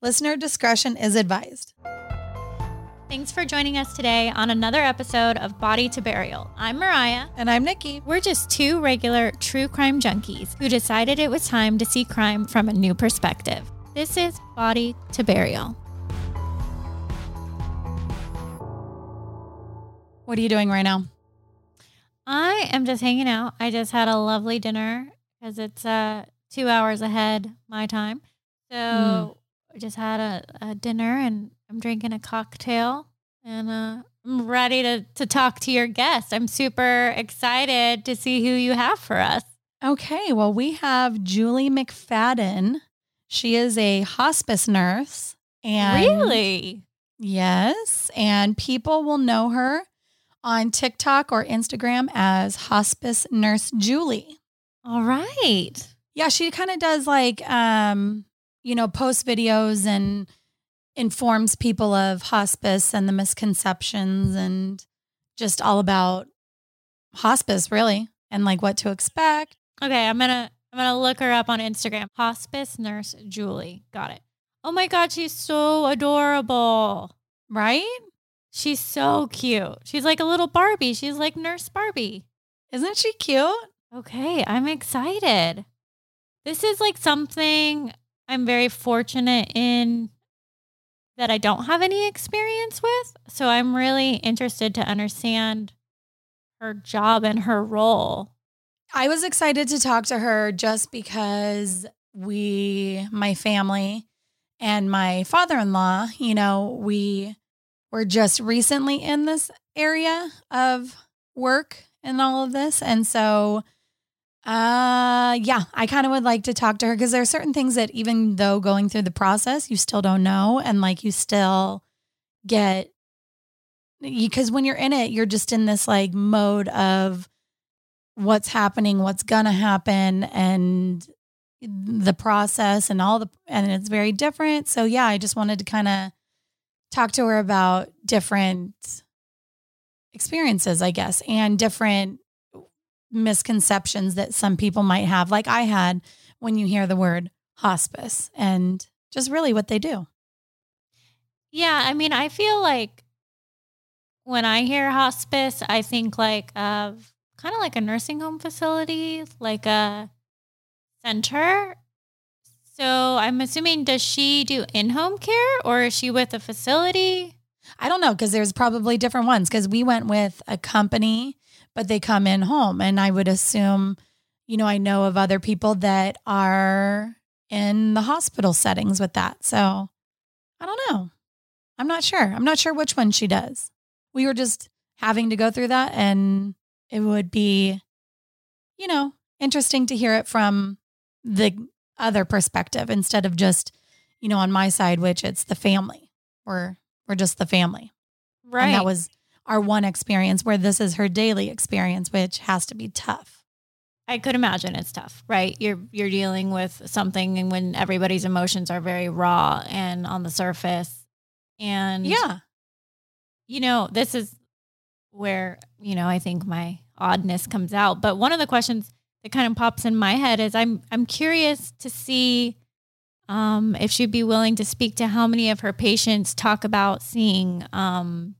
Listener discretion is advised. Thanks for joining us today on another episode of Body to Burial. I'm Mariah. And I'm Niki. We're just two regular true crime junkies who decided it was time to see crime from a new perspective. This is Body to Burial. What are you doing right now? I am just hanging out. I just had a lovely dinner because it's uh, two hours ahead my time. So Mm. Just had a, a dinner and I'm drinking a cocktail and uh, I'm ready to, to talk to your guest. I'm super excited to see who you have for us. Okay, well, we have Julie McFadden. She is a hospice nurse. And really? Yes. And people will know her on TikTok or Instagram as Hospice Nurse Julie. All right. Yeah, she kind of does like um, you know, posts videos and informs people of hospice and the misconceptions and just all about hospice really and like what to expect. Okay, I'm gonna I'm gonna look her up on Instagram. Hospice nurse Julie. Got it. Oh my god, she's so adorable. Right? She's so cute. She's like a little Barbie. She's like Nurse Barbie. Isn't she cute? Okay, I'm excited. This is like something I'm very fortunate in that I don't have any experience with. So I'm really interested to understand her job and her role. I was excited to talk to her just because we, my family, and my father in law, you know, we were just recently in this area of work and all of this. And so, uh, yeah, I kind of would like to talk to her because there are certain things that even though going through the process, you still don't know. And like you still get, because when you're in it, you're just in this like mode of, what's happening, what's gonna happen, and the process and all the and it's very different. So yeah, I just wanted to kind of talk to her about different experiences, I guess, and different misconceptions that some people might have, like I had when you hear the word hospice and just really what they do. Yeah, I mean, I feel like when I hear hospice, I think like of kind of like a nursing home facility, like a center. So I'm assuming, does she do in home care or is she with a facility? I don't know because there's probably different ones because we went with a company, but they come in home. And I would assume, you know, I know of other people that are in the hospital settings with that. So I don't know. I'm not sure. I'm not sure which one she does. We were just having to go through that and it would be, you know, interesting to hear it from the other perspective instead of just, you know, on my side, which it's the family. We're we're just the family. Right. And that was our one experience where this is her daily experience, which has to be tough. I could imagine it's tough, right? You're you're dealing with something and when everybody's emotions are very raw and on the surface. And Yeah. you know, this is where, you know, I think my oddness comes out. But one of the questions that kind of pops in my head is I'm I'm curious to see um, if she'd be willing to speak to how many of her patients talk about seeing um,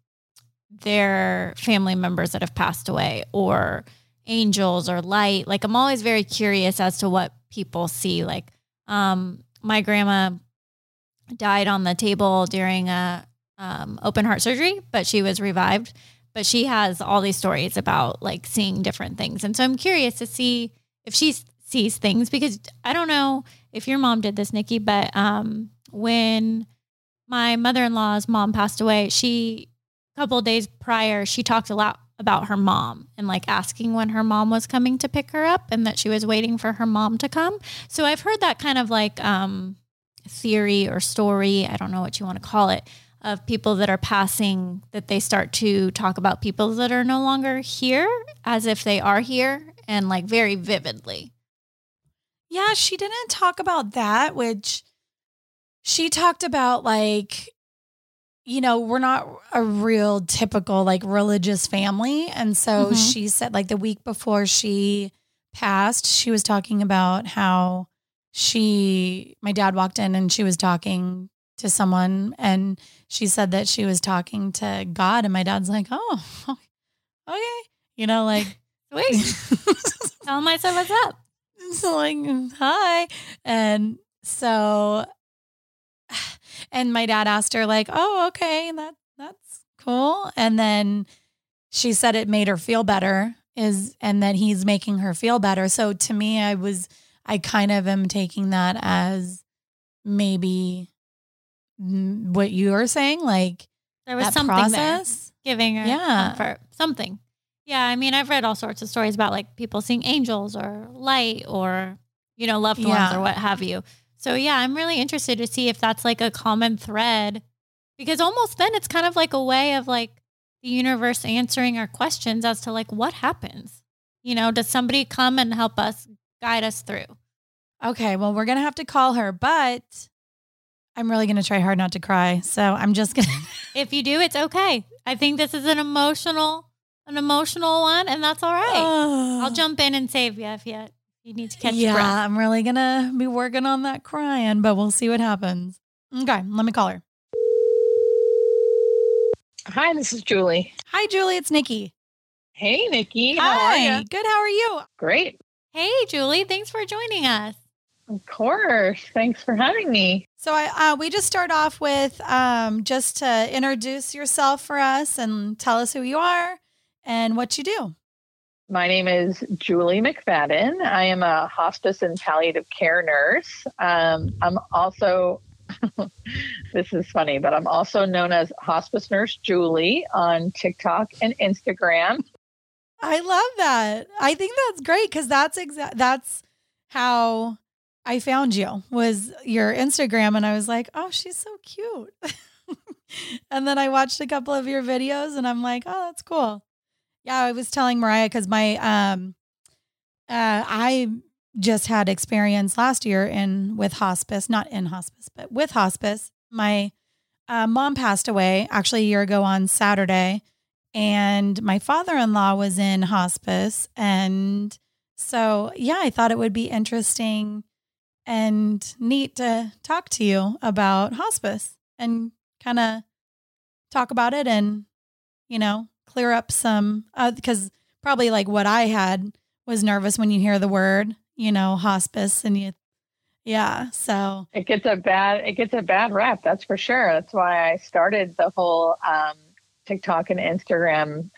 their family members that have passed away or angels or light. Like I'm always very curious as to what people see. Like um, my grandma died on the table during a um, open heart surgery, but she was revived. But she has all these stories about like seeing different things, and so I'm curious to see if she sees things because I don't know if your mom did this, Niki, but um, when my mother-in-law's mom passed away, she couple days prior she talked a lot about her mom and like asking when her mom was coming to pick her up and that she was waiting for her mom to come. So I've heard that kind of like um, theory or story, I don't know what you want to call it, of people that are passing that they start to talk about people that are no longer here as if they are here and like very vividly. Yeah, she didn't talk about that, which she talked about like you know, we're not a real typical like religious family. And so Mhm. she said like the week before she passed, she was talking about how she my dad walked in and she was talking to someone and she said that she was talking to God and my dad's like, "Oh, okay." You know, like wait, Tell I said what's up. so like hi and so and my dad asked her like oh okay that that's cool and then she said it made her feel better is and that he's making her feel better so to me i was i kind of am taking that as maybe what you are saying like There was something there giving her Yeah. comfort. Something. Yeah, I mean, I've read all sorts of stories about like people seeing angels or light or, you know, loved ones Yeah. or what have you. So yeah, I'm really interested to see if that's like a common thread because almost then it's kind of like a way of like the universe answering our questions as to like what happens. You know, does somebody come and help us guide us through? okay well we're gonna have to call her but i'm really gonna try hard not to cry so i'm just gonna If you do, it's okay. I think this is an emotional an emotional one and that's all right. Oh. I'll jump in and save you if you, if you need to catch yeah, your breath. I'm really gonna be working on that crying, but we'll see what happens. Okay, let me call her. Hi, this is Julie. Hi, Julie. It's Niki. Hey, Niki. How Hi. are you? Good. How are you? Great. Hey, Julie, thanks for joining us. Of course. Thanks for having me. So I uh, we just start off with um, just to introduce yourself for us and tell us who you are and what you do. My name is Julie McFadden. I am a hospice and palliative care nurse. Um, I'm also, this is funny, but I'm also known as Hospice Nurse Julie on TikTok and Instagram. I love that. I think that's great because that's exact. That's how I found you was your Instagram, and I was like, oh, she's so cute. and then I watched a couple of your videos, and I'm like, oh, that's cool. Yeah, I was telling Mariah because my um, uh, I just had experience last year in with hospice, not in hospice, but with hospice. My uh, mom passed away actually a year ago on Saturday and my father-in-law was in hospice and so yeah i thought it would be interesting and neat to talk to you about hospice and kind of talk about it and you know clear up some because probably like what i had was nervous when you hear the word you know hospice and you yeah so It gets a bad, it gets a bad rap. That's for sure. That's why I started the whole um, TikTok and Instagram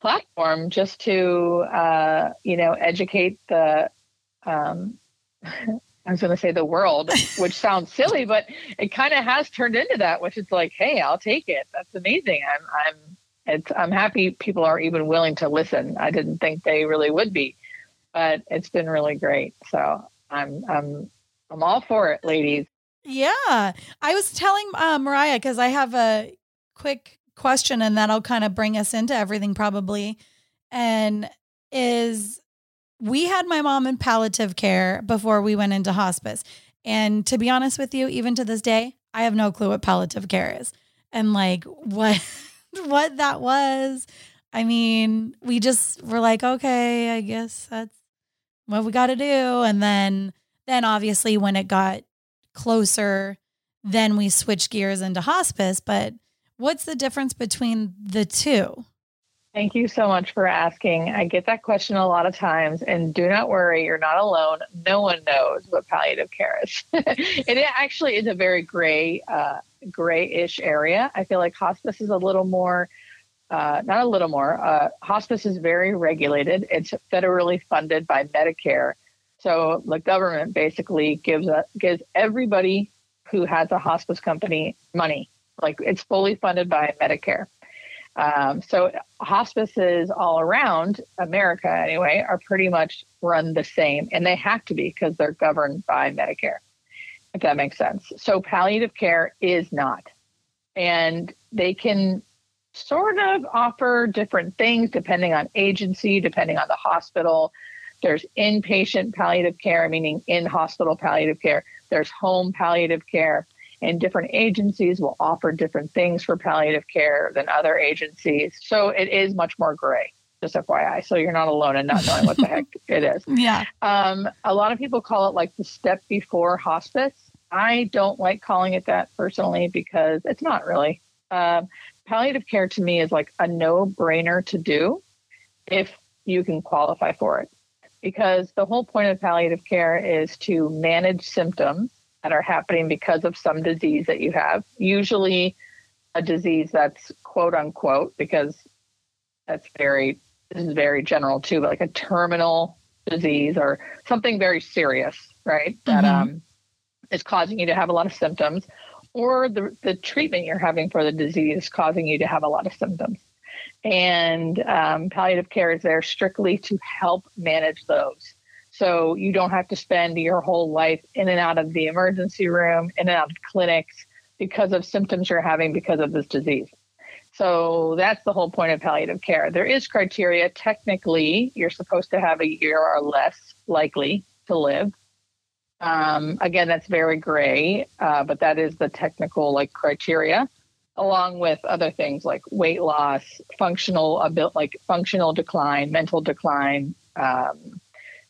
platform just to, uh, you know, educate the, um, I was going to say the world, which sounds silly, but it kind of has turned into that, which is like, Hey, I'll take it. That's amazing. I'm, I'm, it's, I'm happy people are even willing to listen. I didn't think they really would be, but it's been really great. So I'm, I'm, I'm all for it, ladies. Yeah. I was telling uh, Mariah because I have a quick question and that'll kind of bring us into everything probably. And is we had my mom in palliative care before we went into hospice. And to be honest with you, even to this day, I have no clue what palliative care is and like what what that was. I mean, we just were like, okay, I guess that's what we got to do. And then then obviously when it got closer, then we switched gears into hospice, but what's the difference between the two? Thank you so much for asking. I get that question a lot of times, and do not worry, you're not alone. No one knows what palliative care is. And it actually is a very gray, uh, grayish area. I feel like hospice is a little more, uh, not a little more. Uh, hospice is very regulated. It's federally funded by Medicare, so the government basically gives a, gives everybody who has a hospice company money. Like it's fully funded by Medicare. Um, so hospices all around America, anyway, are pretty much run the same, and they have to be because they're governed by Medicare. If that makes sense. So palliative care is not, and they can sort of offer different things depending on agency, depending on the hospital. There's inpatient palliative care, meaning in hospital palliative care. There's home palliative care and different agencies will offer different things for palliative care than other agencies. So it is much more gray, just FYI. So you're not alone in not knowing what the heck it is. Yeah. Um, a lot of people call it like the step before hospice. I don't like calling it that personally because it's not really. Um, palliative care to me is like a no brainer to do if you can qualify for it. Because the whole point of palliative care is to manage symptoms that are happening because of some disease that you have, usually a disease that's quote unquote, because that's very, this is very general too, but like a terminal disease or something very serious, right? That mm-hmm. um, is causing you to have a lot of symptoms, or the, the treatment you're having for the disease is causing you to have a lot of symptoms. And um, palliative care is there strictly to help manage those. So you don't have to spend your whole life in and out of the emergency room, in and out of clinics because of symptoms you're having because of this disease. So that's the whole point of palliative care. There is criteria. Technically, you're supposed to have a year or less likely to live. Um, again, that's very gray, uh, but that is the technical like criteria, along with other things like weight loss, functional like functional decline, mental decline, um,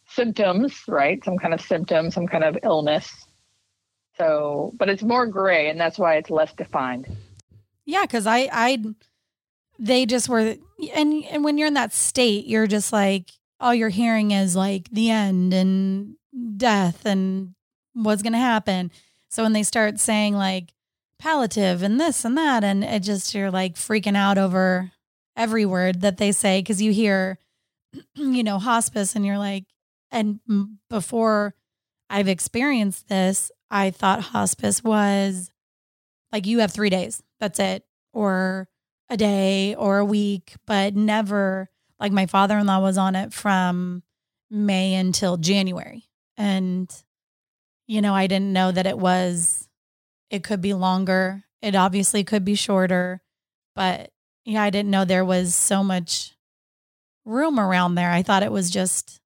symptoms, right? Some kind of symptom, some kind of illness. So, but it's more gray, and that's why it's less defined. Yeah, because I, I, they just were, and and when you're in that state, you're just like all you're hearing is like the end and death and what's gonna happen. So when they start saying like palliative and this and that, and it just you're like freaking out over every word that they say because you hear, you know, hospice, and you're like, and before I've experienced this, I thought hospice was like you have three days, that's it, or a day or a week, but never like my father in law was on it from May until January. And, you know, I didn't know that it was, it could be longer. It obviously could be shorter, but yeah, I didn't know there was so much room around there. I thought it was just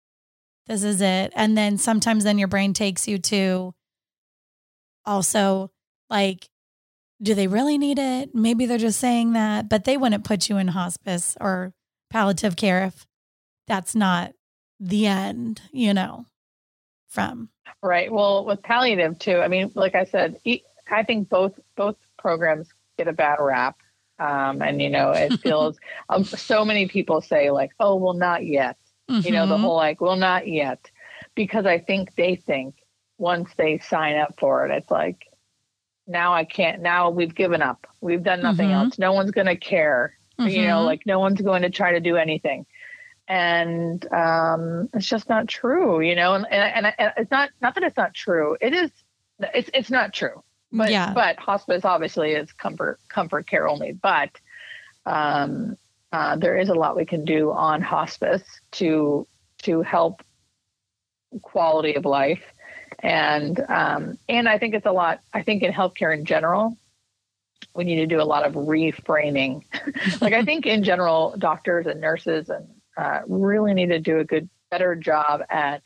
this is it. And then sometimes then your brain takes you to also like, do they really need it? Maybe they're just saying that, but they wouldn't put you in hospice or palliative care if that's not the end, you know, from. Right. Well, with palliative too, I mean, like I said, I think both both programs get a bad rap. Um, and you know, it feels um, so many people say like, "Oh, well, not yet," Mm-hmm. You know, the mm-hmm. whole like, well, not yet. Because I think they think once they sign up for it, it's like, now I can't, now we've given up. We've done nothing mm-hmm. else. No one's going to care. Mm-hmm. You know, mm-hmm. like no one's going to try to do anything. And um, it's just not true, you know, and, and, and it's not, not that it's not true. It is, it's, it's not true. But, yeah. but hospice obviously is comfort, comfort care only. But um, uh, there is a lot we can do on hospice to to help quality of life and um, and I think it's a lot. I think in healthcare in general, we need to do a lot of reframing. like I think in general, doctors and nurses and uh, really need to do a good better job at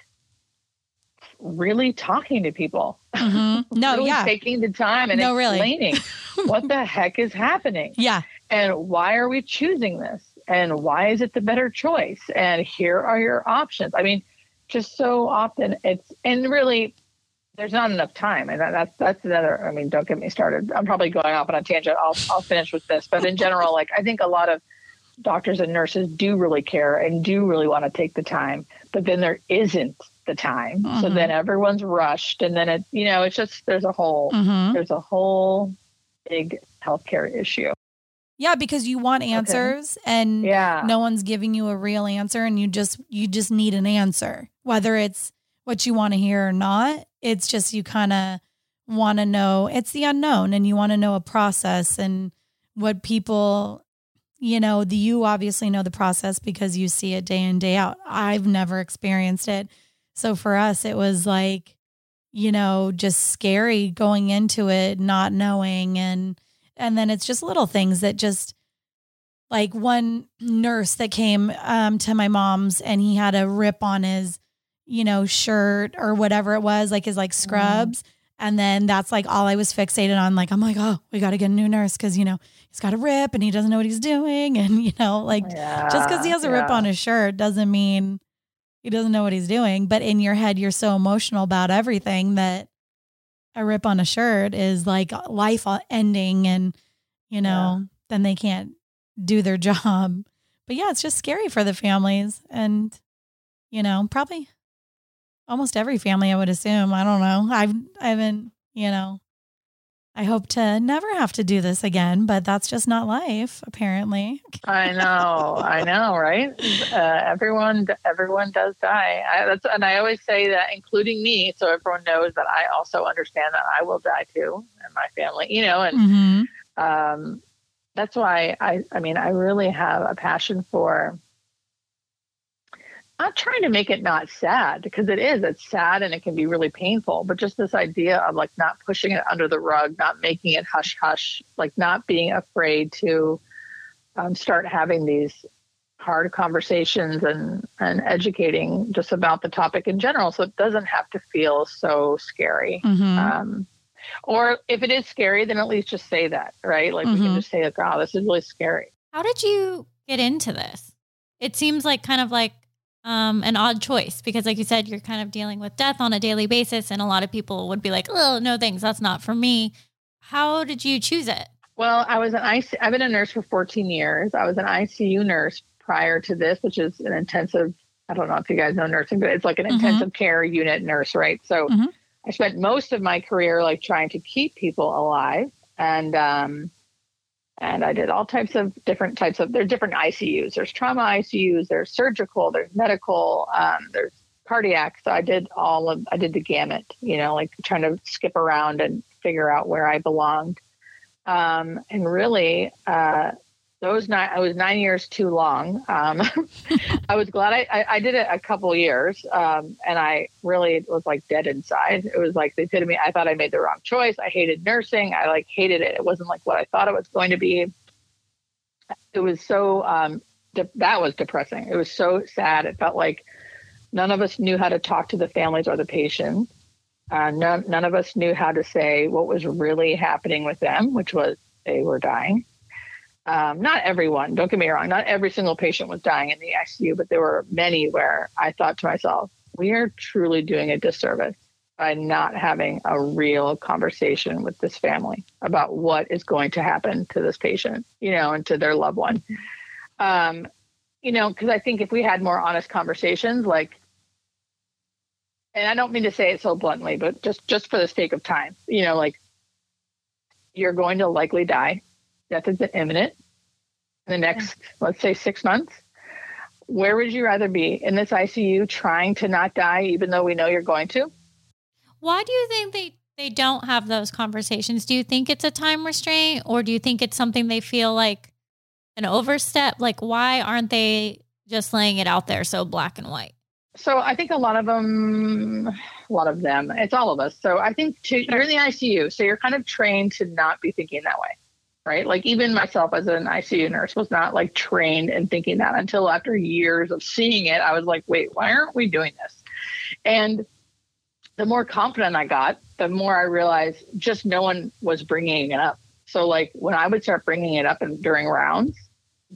really talking to people. Mm-hmm. No, really yeah. Taking the time and No, really. explaining what the heck is happening Yeah. and why are we choosing this and why is it the better choice and here are your options. I mean, just so often it's and really there's not enough time and that, that's that's another i mean don't get me started i'm probably going off on a tangent i'll, I'll finish with this but in general like i think a lot of doctors and nurses do really care and do really want to take the time but then there isn't the time so Mhm. then everyone's rushed and then it you know it's just there's a whole Mm-hmm. there's a whole big healthcare issue Yeah, because you want answers and yeah no one's giving you a real answer and you just you just need an answer. Whether it's what you want to hear or not, it's just you kind of want to know it's the unknown and you want to know a process and what people you know, the you obviously know the process because you see it day in day out. I've never experienced it. So for us it was like you know, just scary going into it not knowing and and then it's just little things that just like one nurse that came um, to my mom's and he had a rip on his you know shirt or whatever it was like his like scrubs and then that's like all i was fixated on like i'm like oh we got to get a new nurse because you know he's got a rip and he doesn't know what he's doing and you know like just because he has a rip on his shirt doesn't mean he doesn't know what he's doing. But in your head you're so emotional about everything that a rip on a shirt is like life ending and you know then they can't do their job. But yeah it's just scary for the families and you know probably almost every family i would assume i don't know i've i haven't you know i hope to never have to do this again but that's just not life apparently I know, I know, right? Uh, everyone, everyone does die. I, that's, and I always say that, including me, so everyone knows that I also understand that I will die too, and my family, you know, and mm-hmm. um, that's why I, I mean, I really have a passion for. Not trying to make it not sad because it is. It's sad and it can be really painful. But just this idea of like not pushing it under the rug, not making it hush hush, like not being afraid to um, start having these hard conversations and and educating just about the topic in general, so it doesn't have to feel so scary. Mm-hmm. Um, or if it is scary, then at least just say that, right? Like we Mhm. can just say, like, "Oh, this is really scary." How did you get into this? It seems like kind of like um, an odd choice because, like you said, you're kind of dealing with death on a daily basis, and a lot of people would be like, "Oh, no, thanks, that's not for me." How did you choose it? Well, I was an IC. I've been a nurse for 14 years. I was an ICU nurse prior to this, which is an intensive. I don't know if you guys know nursing, but it's like an Mhm. intensive care unit nurse, right? So Mhm. I spent most of my career like trying to keep people alive, and um, and I did all types of different types of. There's different ICUs. There's trauma ICUs. There's surgical. There's medical. Um, there's cardiac. So I did all of. I did the gamut. You know, like trying to skip around and figure out where I belonged um, and really uh, those nine i was nine years too long. Um, i was glad I, I, I did it a couple years um, and i really was like dead inside. It was like they the epitome i thought i made the wrong choice. I hated nursing. I like hated it. It wasn't like what i thought it was going to be. It was so um, de- that was depressing. It was so sad. It felt like none of us knew how to talk to the families or the patients. Uh, none, none of us knew how to say what was really happening with them, which was they were dying. Um, not everyone, don't get me wrong, not every single patient was dying in the ICU, but there were many where I thought to myself, we are truly doing a disservice by not having a real conversation with this family about what is going to happen to this patient, you know, and to their loved one. Um, you know, because I think if we had more honest conversations, like and I don't mean to say it so bluntly, but just just for the sake of time, you know, like you're going to likely die. Death is imminent in the next, let's say, six months. Where would you rather be in this ICU, trying to not die, even though we know you're going to? Why do you think they they don't have those conversations? Do you think it's a time restraint, or do you think it's something they feel like an overstep? Like, why aren't they just laying it out there so black and white? So I think a lot of them, a lot of them, it's all of us. So I think to, you're in the ICU, so you're kind of trained to not be thinking that way. Right? Like even myself as an ICU nurse was not like trained in thinking that until after years of seeing it, I was like, wait, why aren't we doing this? And the more confident I got, the more I realized just no one was bringing it up. So like when I would start bringing it up and during rounds,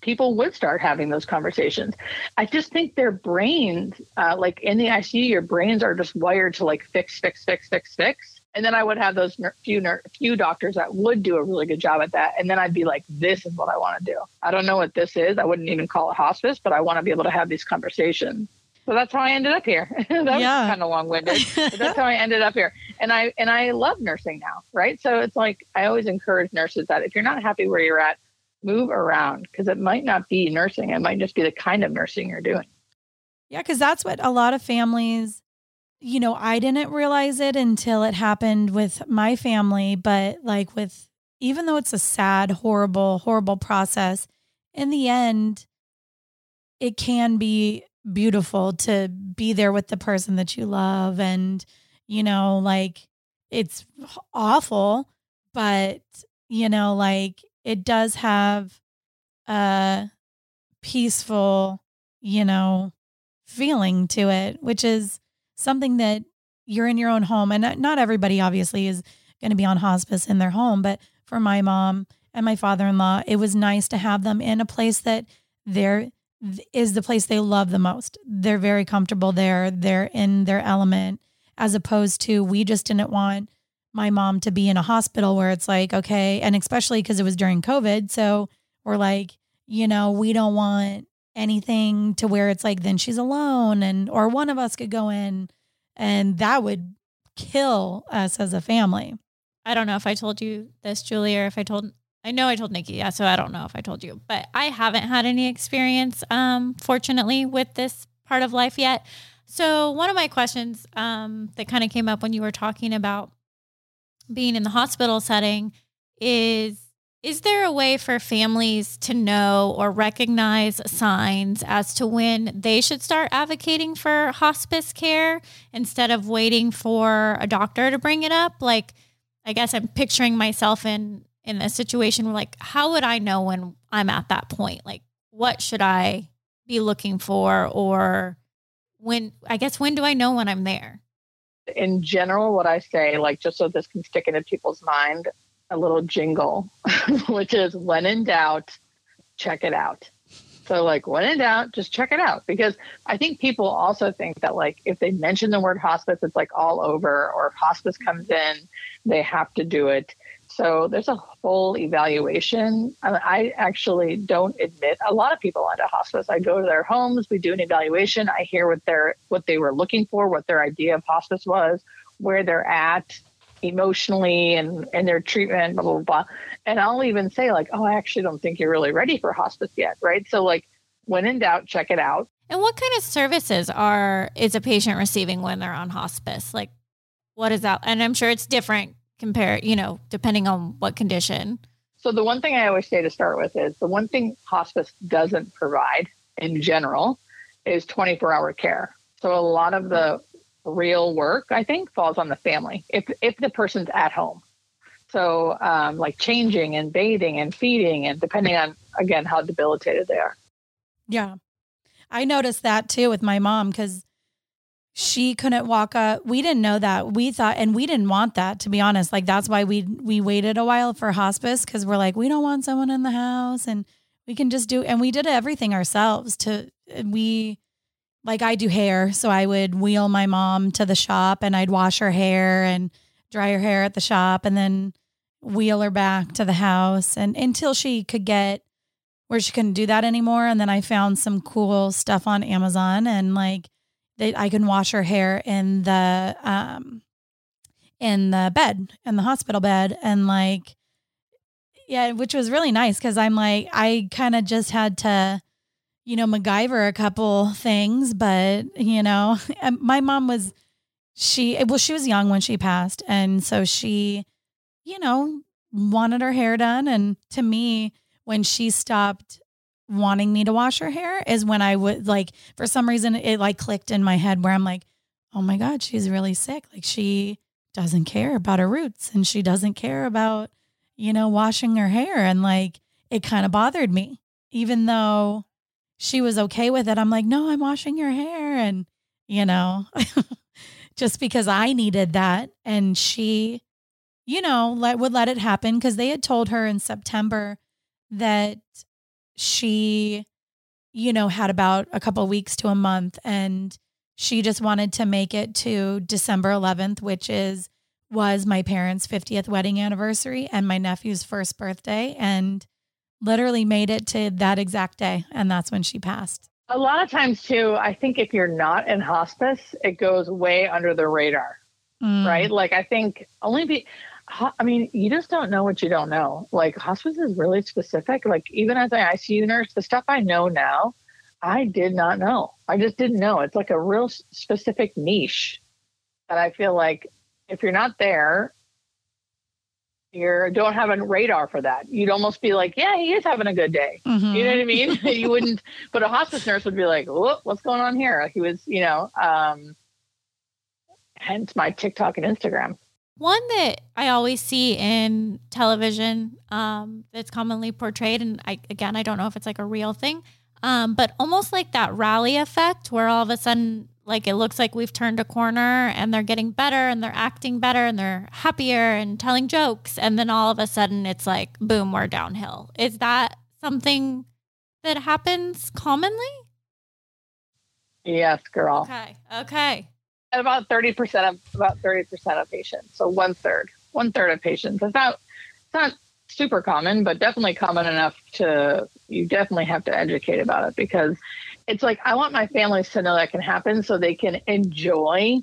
people would start having those conversations. I just think their brains, uh, like in the ICU, your brains are just wired to like fix, fix, fix, fix, fix. And then I would have those few ner- few doctors that would do a really good job at that. And then I'd be like, this is what I want to do. I don't know what this is. I wouldn't even call it hospice, but I want to be able to have these conversations. So that's how I ended up here. that Yeah. was kind of long winded. that's how I ended up here. And I and I love nursing now, right? So it's like I always encourage nurses that if you're not happy where you're at, move around because it might not be nursing. It might just be the kind of nursing you're doing. Yeah, because that's what a lot of families, you know, I didn't realize it until it happened with my family, but like with, even though it's a sad, horrible, horrible process, in the end, it can be beautiful to be there with the person that you love. And, you know, like it's awful, but, you know, like it does have a peaceful, you know, feeling to it, which is something that you're in your own home. And not- not everybody obviously is going to be on hospice in their home, but for my mom and my father in law, it was nice to have them in a place that they're is the place they love the most. They're very comfortable there. They're in their element, as opposed to we just didn't want my mom to be in a hospital where it's like, okay, and especially because it was during COVID. So we're like, you know, we don't want anything to where it's like then she's alone and or one of us could go in and that would kill us as a family. I don't know if I told you this, Julie, or if I told I know I told Niki, yeah, so I don't know if I told you, but I haven't had any experience, um, fortunately, with this part of life yet. So one of my questions um, that kind of came up when you were talking about being in the hospital setting is is there a way for families to know or recognize signs as to when they should start advocating for hospice care instead of waiting for a doctor to bring it up like I guess I'm picturing myself in in a situation where like how would I know when I'm at that point? Like what should I be looking for or when I guess when do I know when I'm there? In general, what I say, like just so this can stick into people's mind, a little jingle, which is when in doubt, check it out. So like when in doubt, just check it out. Because I think people also think that like if they mention the word hospice, it's like all over, or if hospice comes in, they have to do it. So there's a full evaluation. I, I actually don't admit a lot of people onto hospice. I go to their homes, we do an evaluation. I hear what they're what they were looking for, what their idea of hospice was, where they're at emotionally and and their treatment, blah blah blah. And I'll even say like, oh, I actually don't think you're really ready for hospice yet, right? So like, when in doubt, check it out. And what kind of services are is a patient receiving when they're on hospice? Like what is that? And I'm sure it's different compare, you know, depending on what condition. So the one thing I always say to start with is the one thing hospice doesn't provide in general is 24 hour care. So a lot of the real work I think falls on the family if if the person's at home. So um, like changing and bathing and feeding and depending on again how debilitated they are. Yeah. I noticed that too with my mom because she couldn't walk up. We didn't know that. We thought, and we didn't want that to be honest. Like that's why we we waited a while for hospice because we're like we don't want someone in the house and we can just do. And we did everything ourselves. To we like I do hair, so I would wheel my mom to the shop and I'd wash her hair and dry her hair at the shop and then wheel her back to the house and until she could get where she couldn't do that anymore. And then I found some cool stuff on Amazon and like that I can wash her hair in the um in the bed, in the hospital bed. And like yeah, which was really nice because I'm like, I kind of just had to, you know, MacGyver a couple things, but you know, my mom was she well, she was young when she passed. And so she, you know, wanted her hair done. And to me, when she stopped wanting me to wash her hair is when I would like for some reason it like clicked in my head where I'm like, oh my God, she's really sick. Like she doesn't care about her roots and she doesn't care about, you know, washing her hair. And like, it kind of bothered me, even though she was okay with it. I'm like, no, I'm washing your hair. And, you know, just because I needed that. And she, you know, let, would let it happen because they had told her in September that she, you know, had about a couple weeks to a month. And she just wanted to make it to December 11th, which is was my parents' 50th wedding anniversary and my nephew's first birthday. And literally made it to that exact day. And that's when she passed. A lot of times, too, I think if you're not in hospice, it goes way under the radar, mm. right? Like, I think only be, I mean, you just don't know what you don't know. Like, hospice is really specific. Like, even as an ICU nurse, the stuff I know now, I did not know. I just didn't know. It's like a real specific niche that I feel like if you're not there, you don't have a radar for that. You'd almost be like, yeah, he is having a good day. Mm-hmm. You know what I mean? you wouldn't, but a hospice nurse would be like, what's going on here? He was, you know, um, hence my TikTok and Instagram. One that I always see in television um, that's commonly portrayed, and I, again, I don't know if it's like a real thing, um, but almost like that rally effect where all of a sudden like it looks like we've turned a corner and they're getting better and they're acting better and they're happier and telling jokes. And then all of a sudden it's like boom we're downhill. Is that something that happens commonly? Yes girl. Okay okay. And about 30% of about 30% of patients. So one third one third of patients. It's not it's not super common but definitely common enough to you definitely have to educate about it because it's like I want my families to know that can happen so they can enjoy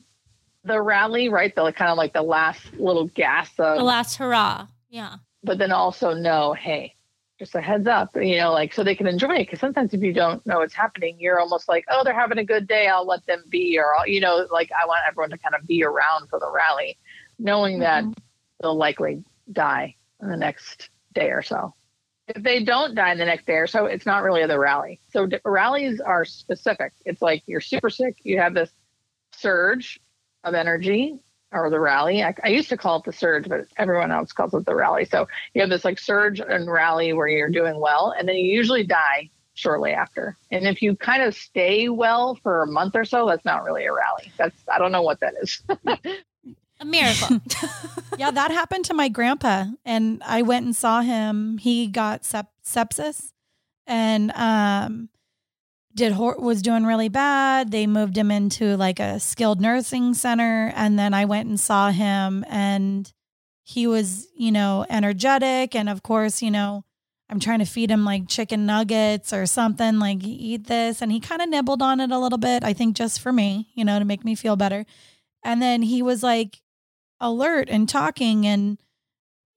the rally, right? The kind of like the last little gas of the last hurrah. Yeah. But then also know, hey, just a heads up, you know, like so they can enjoy it. Because sometimes if you don't know what's happening, you're almost like, oh, they're having a good day. I'll let them be, or I'll, you know, like I want everyone to kind of be around for the rally, knowing mm-hmm. that they'll likely die in the next day or so. If they don't die the next day or so, it's not really the rally. So rallies are specific. It's like you're super sick, you have this surge of energy or the rally. I, I, used to call it the surge, but everyone else calls it the rally. So you have this like surge and rally where you're doing well, and then you usually die shortly after. And if you kind of stay well for a month or so, that's not really a rally. That's I don't know what that is. A miracle. yeah, that happened to my grandpa, and I went and saw him. He got sep- sepsis, and um, did hor- was doing really bad. They moved him into like a skilled nursing center, and then I went and saw him, and he was, you know, energetic, and of course, you know. I'm trying to feed him like chicken nuggets or something, like eat this. And he kind of nibbled on it a little bit, I think just for me, you know, to make me feel better. And then he was like, alert and talking and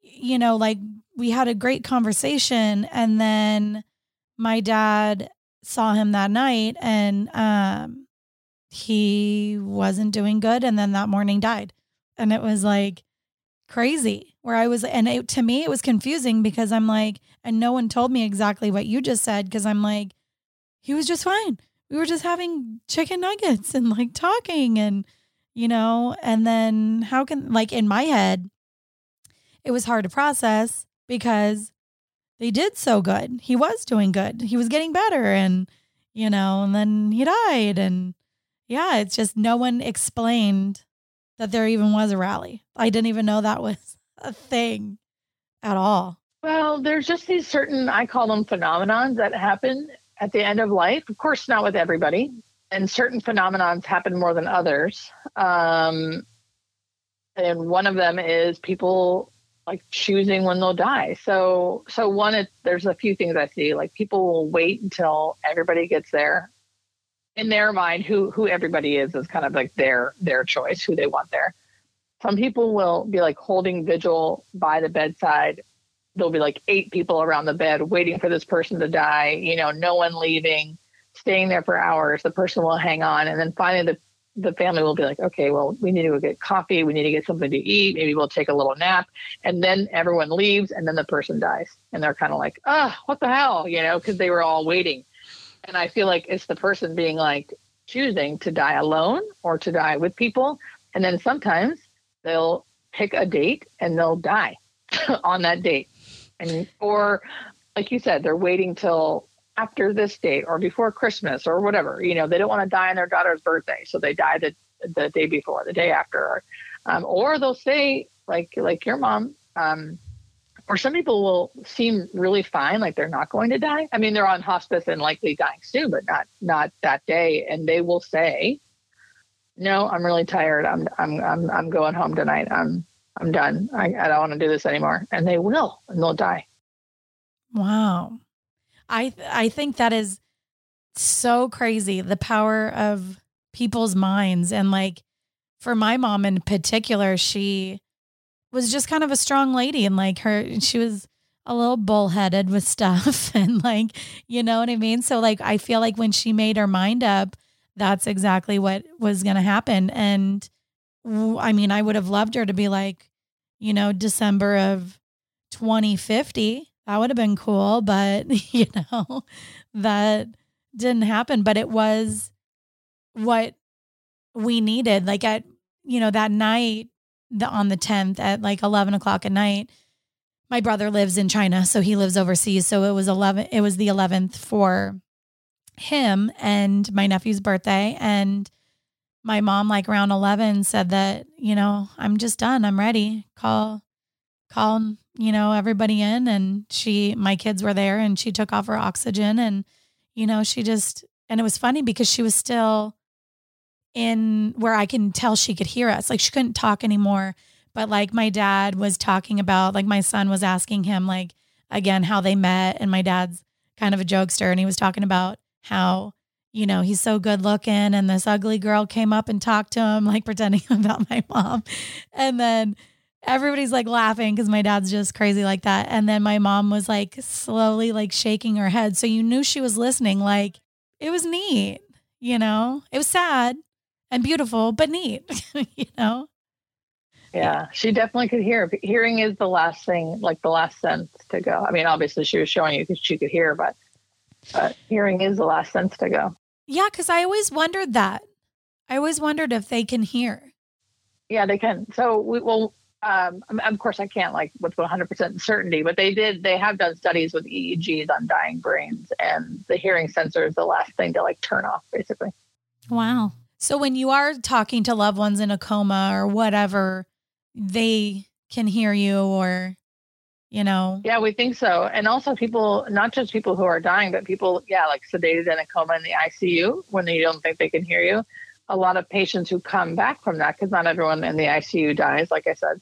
you know like we had a great conversation and then my dad saw him that night and um he wasn't doing good and then that morning died. And it was like crazy where i was and it, to me it was confusing because i'm like and no one told me exactly what you just said because i'm like he was just fine. We were just having chicken nuggets and like talking and you know? And then how can, like, in my head, it was hard to process because they did so good. He was doing good. He was getting better. And, you know, and then he died. And yeah, it's just no one explained that there even was a rally. I didn't even know that was a thing at all. Well, there's just these certain, I call them phenomenons that happen at the end of life. Of course, not with everybody and certain phenomenons happen more than others. Um, and one of them is people like choosing when they'll die. So, so one, it, there's a few things I see. Like people will wait until everybody gets there. In their mind, who who everybody is is kind of like their their choice, who they want there. Some people will be like holding vigil by the bedside. There'll be like eight people around the bed waiting for this person to die. You know, no one leaving staying there for hours. The person will hang on, and then finally the the family will be like, okay, well, we need to go get coffee. We need to get something to eat. Maybe we'll take a little nap. And then everyone leaves, and then the person dies. And they're kind of like, oh, what the hell? You know, because they were all waiting. And I feel like it's the person being like choosing to die alone or to die with people. And then sometimes they'll pick a date and they'll die. on that date. And or like you said, they're waiting till after this date or before Christmas or whatever. You know, they don't want to die on their daughter's birthday, so they die the the day before, the day after, um, or they'll say like like your mom. Um, or some people will seem really fine, like they're not going to die. I mean, they're on hospice and likely dying soon, but not not that day. And they will say, "No, I'm really tired. I'm I'm I'm I'm going home tonight. I'm I'm done. I, I don't want to do this anymore." And they will, and they'll die. Wow. I I think that is so crazy the power of people's minds. And like for my mom in particular she was just kind of a strong lady and like her she was a little bullheaded with stuff and like you know what I mean? So like I feel like when she made her mind up that's exactly what was going to happen. And I mean I would have loved her to be like you know December of 2050 that would have been cool, but you know, that didn't happen. But it was what we needed. Like at, you know, that night the, on the 10th at like 11 o'clock at night, my brother lives in China, so he lives overseas. So it was 11, it was the 11th for him and my nephew's birthday. And my mom, like around 11, said that, you know, I'm just done. I'm ready. Call, call you know, everybody in and she, my kids were there and she took off her oxygen and, you know, she just, and it was funny because she was still in where I can tell she could hear us. Like she couldn't talk anymore. But like my dad was talking about, like my son was asking him, like, again, how they met. And my dad's kind of a jokester and he was talking about how, you know, he's so good looking and this ugly girl came up and talked to him, like pretending about my mom. And then, everybody's like laughing because my dad's just crazy like that. And then my mom was like slowly like shaking her head. So you knew she was listening. Like it was neat, you know? It was sad and beautiful, but neat, you know? Yeah, she definitely could hear. Hearing is the last thing, like the last sense to go. I mean, obviously she was showing you because she could hear, but but hearing is the last sense to go. Yeah, because I always wondered that. I always wondered if they can hear. Yeah, they can. So we well, um, of course, I can't like with 100% certainty, but they did, they have done studies with EEGs on dying brains, and the hearing sensor is the last thing to like turn off, basically. Wow. So when you are talking to loved ones in a coma or whatever, they can hear you or, you know. Yeah, we think so. And also, people, not just people who are dying, but people, yeah, like sedated in a coma in the ICU when they don't think they can hear you a lot of patients who come back from that, because not everyone in the ICU dies, like I said,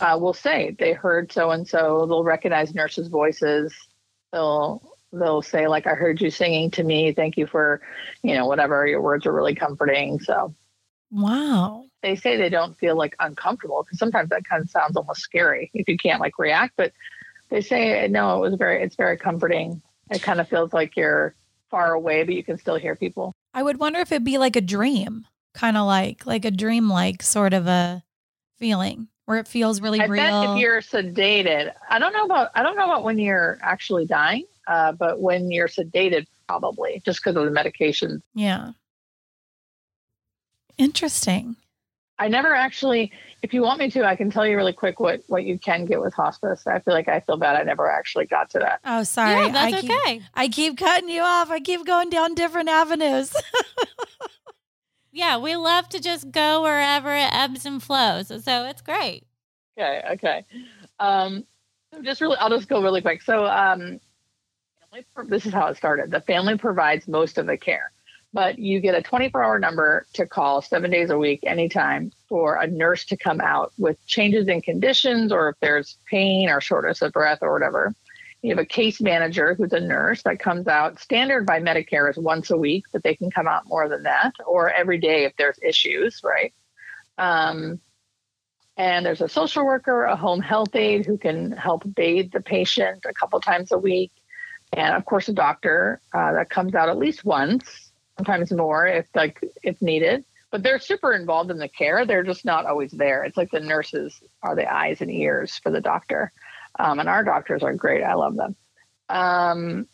uh, will say they heard so and so. They'll recognize nurses' voices. They'll they'll say like, "I heard you singing to me. Thank you for, you know, whatever. Your words are really comforting." So, wow. They say they don't feel like uncomfortable because sometimes that kind of sounds almost scary if you can't like react. But they say no, it was very it's very comforting. It kind of feels like you're far away, but you can still hear people. I would wonder if it'd be like a dream, kind of like like a dream like sort of a feeling where it feels really I real. Bet if you're sedated, I don't know about I don't know about when you're actually dying, uh, but when you're sedated, probably just because of the medications. Yeah. Interesting. I never actually. If you want me to, I can tell you really quick what what you can get with hospice. I feel like I feel bad. I never actually got to that. Oh, sorry. Yeah, that's I keep, okay. I keep cutting you off. I keep going down different avenues. Yeah, we love to just go wherever it ebbs and flows. So it's great. Okay, okay. Um, just really, I'll just go really quick. So, um, this is how it started. The family provides most of the care, but you get a 24 hour number to call seven days a week, anytime, for a nurse to come out with changes in conditions or if there's pain or shortness of breath or whatever. You have a case manager who's a nurse that comes out. Standard by Medicare is once a week, but they can come out more than that or every day if there's issues, right? Um, and there's a social worker, a home health aide who can help bathe the patient a couple times a week. And of course, a doctor uh, that comes out at least once, sometimes more if like if needed. But they're super involved in the care. They're just not always there. It's like the nurses are the eyes and ears for the doctor. Um, and our doctors are great. I love them. Um,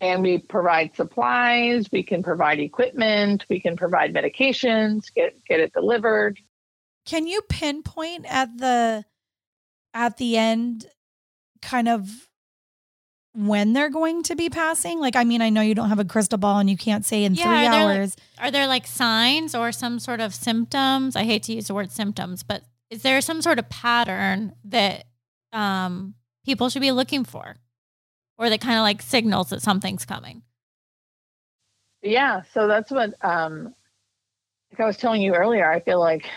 and we provide supplies. We can provide equipment. We can provide medications. Get get it delivered. Can you pinpoint at the at the end kind of when they're going to be passing? Like, I mean, I know you don't have a crystal ball and you can't say in Yeah, three are there, like- hours. Are there like signs or some sort of symptoms? I hate to use the word symptoms, but is there some sort of pattern that um, people should be looking for or that kind of like signals that something's coming? Yeah, so that's what um like I was telling you earlier, I feel like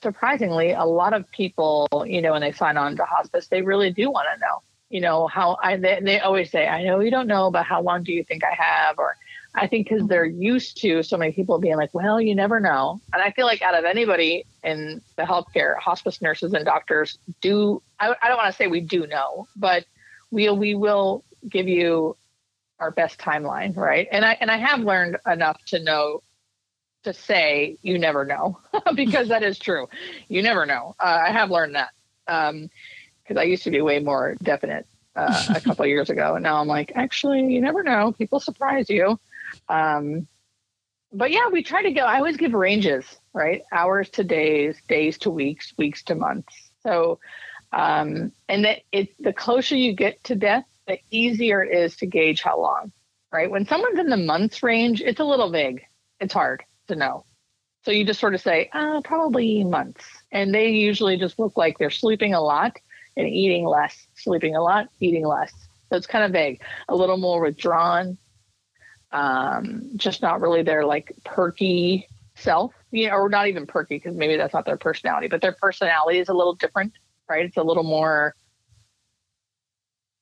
surprisingly a lot of people, you know, when they sign on to hospice, they really do want to know. You know, how I they, they always say, I know you don't know, but how long do you think I have or I think because they're used to so many people being like, well, you never know. And I feel like out of anybody in the healthcare, hospice nurses and doctors do, I, I don't want to say we do know, but we, we will give you our best timeline, right? And I and I have learned enough to know to say you never know because that is true. You never know. Uh, I have learned that because I used to be way more definite uh, a couple of years ago, and now I'm like, actually, you never know. People surprise you. Um, but yeah, we try to go. I always give ranges, right? Hours to days, days to weeks, weeks to months. So, um, and that it the closer you get to death, the easier it is to gauge how long, right? When someone's in the months range, it's a little vague. It's hard to know. So you just sort of say, uh, probably months. And they usually just look like they're sleeping a lot and eating less, sleeping a lot, eating less. So it's kind of vague, a little more withdrawn, um, just not really their like perky self, you know, or not even perky because maybe that's not their personality, but their personality is a little different, right? It's a little more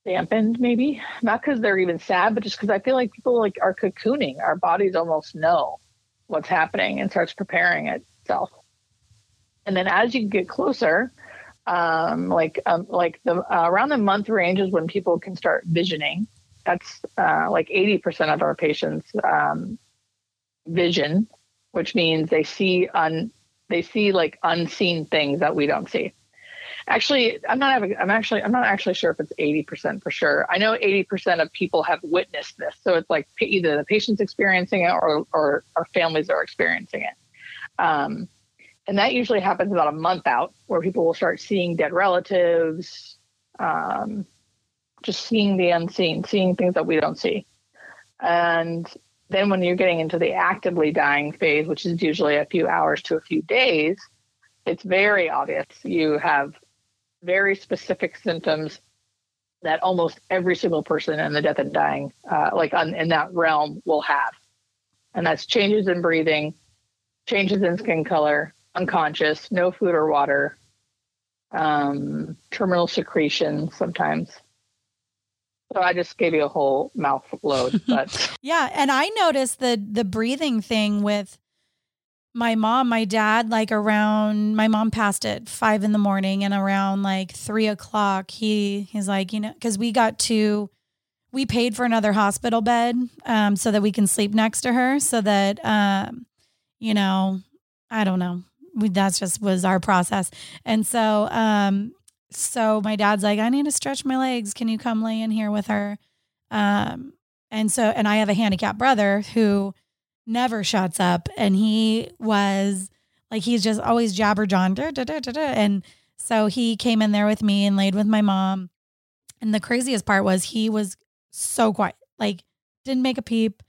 dampened maybe. Not because they're even sad but just because i feel like people like are cocooning. Our bodies almost know what's happening and starts preparing itself. And then as you get closer um, like um, like the uh, around the month range is when people can start visioning that's uh, like 80% of our patients um, vision which means they see un they see like unseen things that we don't see. Actually i'm not having i'm actually i'm not actually sure if it's 80% for sure. I know 80% of people have witnessed this. So it's like either the patient's experiencing it or or, or families are experiencing it. Um, and that usually happens about a month out where people will start seeing dead relatives um, just seeing the unseen seeing things that we don't see and then when you're getting into the actively dying phase which is usually a few hours to a few days it's very obvious you have very specific symptoms that almost every single person in the death and dying, uh, like on, in that realm, will have. And that's changes in breathing, changes in skin color, unconscious, no food or water, um, terminal secretion sometimes. So I just gave you a whole mouth load, but Yeah, and I noticed the the breathing thing with my mom, my dad, like around my mom passed at five in the morning, and around like three o'clock, he he's like, you know, because we got to we paid for another hospital bed um, so that we can sleep next to her, so that um, you know, I don't know, we that's just was our process, and so um, so my dad's like, I need to stretch my legs. Can you come lay in here with her? Um, and so, and I have a handicapped brother who never shuts up. And he was like, he's just always jabber John. And so he came in there with me and laid with my mom. And the craziest part was he was so quiet, like, didn't make a peep,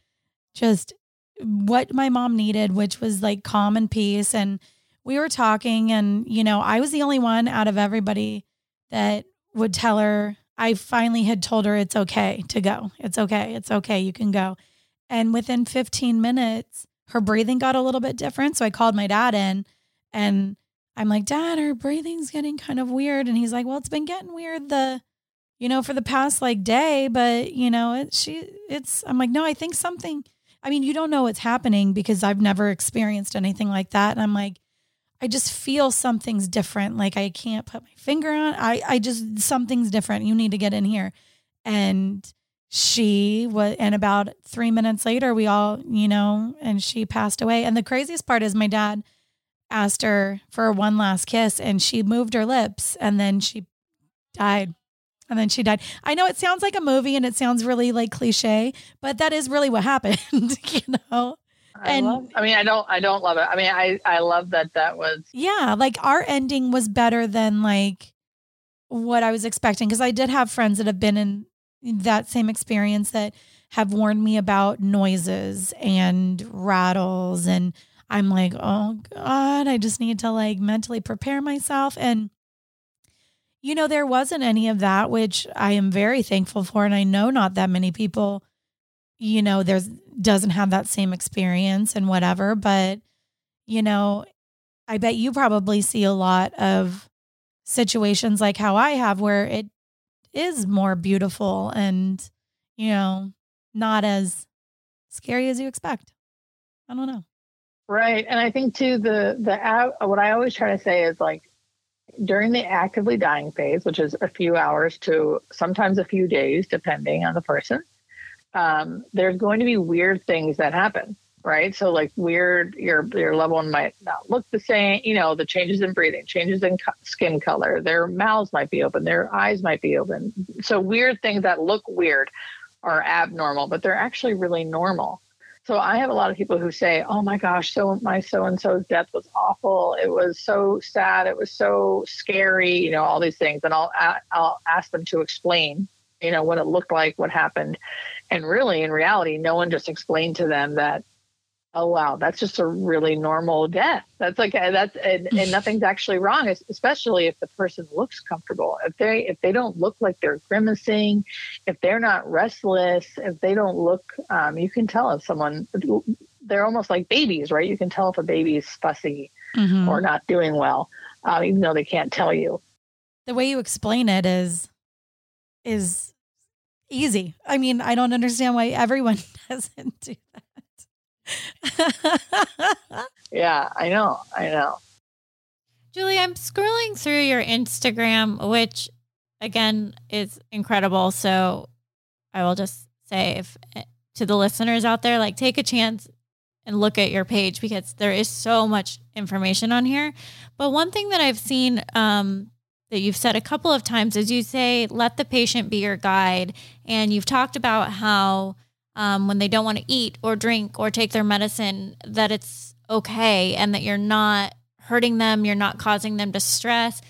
just what my mom needed, which was like calm and peace. And we were talking, and, you know, I was the only one out of everybody that would tell her, I finally had told her it's okay to go. It's okay. It's okay. You can go. And within 15 minutes, her breathing got a little bit different. So I called my dad in and I'm like, Dad, her breathing's getting kind of weird. And he's like, Well, it's been getting weird the, you know, for the past like day, but you know, it, she, it's, I'm like, No, I think something, I mean, you don't know what's happening because I've never experienced anything like that. And I'm like, I just feel something's different. Like I can't put my finger on. I I just something's different. You need to get in here. And she was and about 3 minutes later we all, you know, and she passed away. And the craziest part is my dad asked her for one last kiss and she moved her lips and then she died. And then she died. I know it sounds like a movie and it sounds really like cliche, but that is really what happened, you know. I And- love, I mean, I don't, I don't love it. I mean, I, I love that that was Yeah, like our ending was better than like what I was expecting because I did have friends that have been in that same experience that have warned me about noises and rattles and I'm like, "Oh god, I just need to like mentally prepare myself." And you know, there wasn't any of that, which I am very thankful for and I know not that many people you know, there's doesn't have that same experience and whatever, but you know, I bet you probably see a lot of situations like how I have where it is more beautiful and, you know, not as scary as you expect. I don't know. Right. And I think too the the what I always try to say is like during the actively dying phase, which is a few hours to sometimes a few days, depending on the person, um, there's going to be weird things that happen right? So like weird, your your loved one might not look the same. You know, the changes in breathing, changes in co- skin color, their mouths might be open, their eyes might be open. So weird things that look weird are abnormal, but they're actually really normal. So I have a lot of people who say, "Oh my gosh, so my so and so's death was awful. It was so sad. It was so scary. You know, all these things." And I'll I'll ask them to explain, you know, what it looked like, what happened, and really, in reality, no one just explained to them that oh wow that's just a really normal death. That's like uh, that's and, and nothing's actually wrong especially if the person looks comfortable. If they if they don't look like they're grimacing if they're not restless if they don't look um, you can tell if someone they're almost like babies right? You can tell if a baby is fussy mm-hmm. or not doing well uh, even though they can't tell you. The way you explain it is is easy i mean i don't understand why everyone doesn't do that yeah, I know. I know. Julie, I'm scrolling through your Instagram, which again is incredible. So I will just say if eh, to the listeners out there, like take a chance and look at your page because there is so much information on here. But one thing that I've seen um, that you've said a couple of times is you say, let the patient be your guide. And you've talked about how um, when they don't want to eat or drink or take their medicine, that it's okay and that you're not hurting them, you're not causing them distress.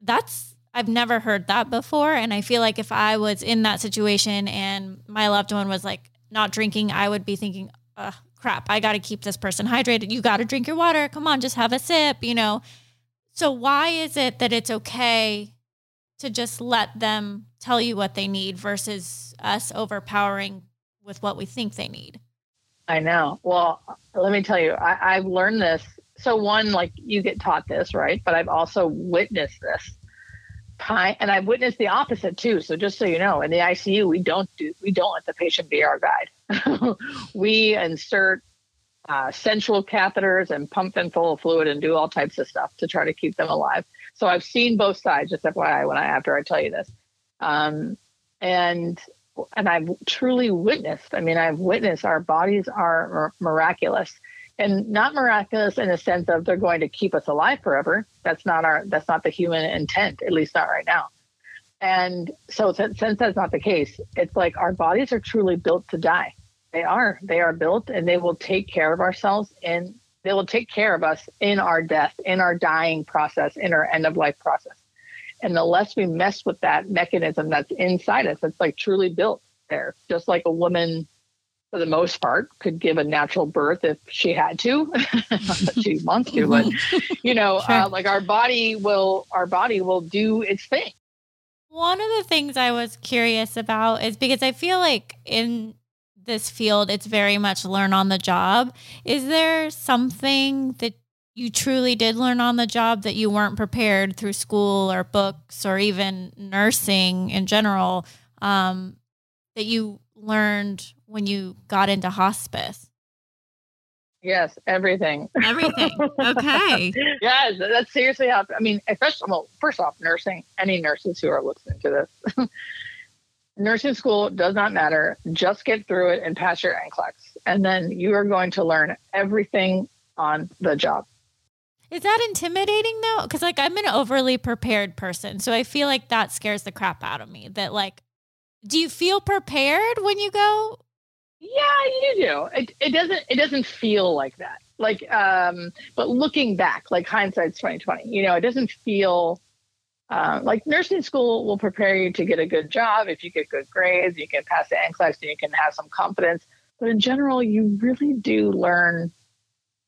That's, I've never heard that before. And I feel like if I was in that situation and my loved one was like not drinking, I would be thinking, crap, I got to keep this person hydrated. You got to drink your water. Come on, just have a sip, you know? So, why is it that it's okay to just let them tell you what they need versus us overpowering with what we think they need. I know. Well, let me tell you, I, I've learned this. So one, like you get taught this, right? But I've also witnessed this and I've witnessed the opposite too. So just so you know, in the ICU, we don't do we don't let the patient be our guide. we insert uh, central catheters and pump them full of fluid and do all types of stuff to try to keep them alive. So I've seen both sides. Just FYI, when I after I tell you this, um, and and I've truly witnessed. I mean, I've witnessed our bodies are miraculous, and not miraculous in the sense of they're going to keep us alive forever. That's not our. That's not the human intent, at least not right now. And so, since that's not the case, it's like our bodies are truly built to die. They are. They are built, and they will take care of ourselves, and they will take care of us in our death, in our dying process, in our end of life process. And the less we mess with that mechanism that's inside us, it's like truly built there. Just like a woman, for the most part, could give a natural birth if she had to. Not that she wants to, but you know, sure. uh, like our body will, our body will do its thing. One of the things I was curious about is because I feel like in this field, it's very much learn on the job. Is there something that you truly did learn on the job that you weren't prepared through school or books or even nursing in general um, that you learned when you got into hospice? Yes, everything. Everything. Okay. yes, that's seriously how. I mean, first, well, first off, nursing. Any nurses who are listening to this, nursing school does not matter. Just get through it and pass your NCLEX, and then you are going to learn everything on the job. Is that intimidating though? Because like I'm an overly prepared person, so I feel like that scares the crap out of me. That like, do you feel prepared when you go? Yeah, you do. It, it doesn't. It doesn't feel like that. Like, um, but looking back, like hindsight's twenty twenty. You know, it doesn't feel um, like nursing school will prepare you to get a good job. If you get good grades, you can pass the NCLEX and you can have some confidence. But in general, you really do learn.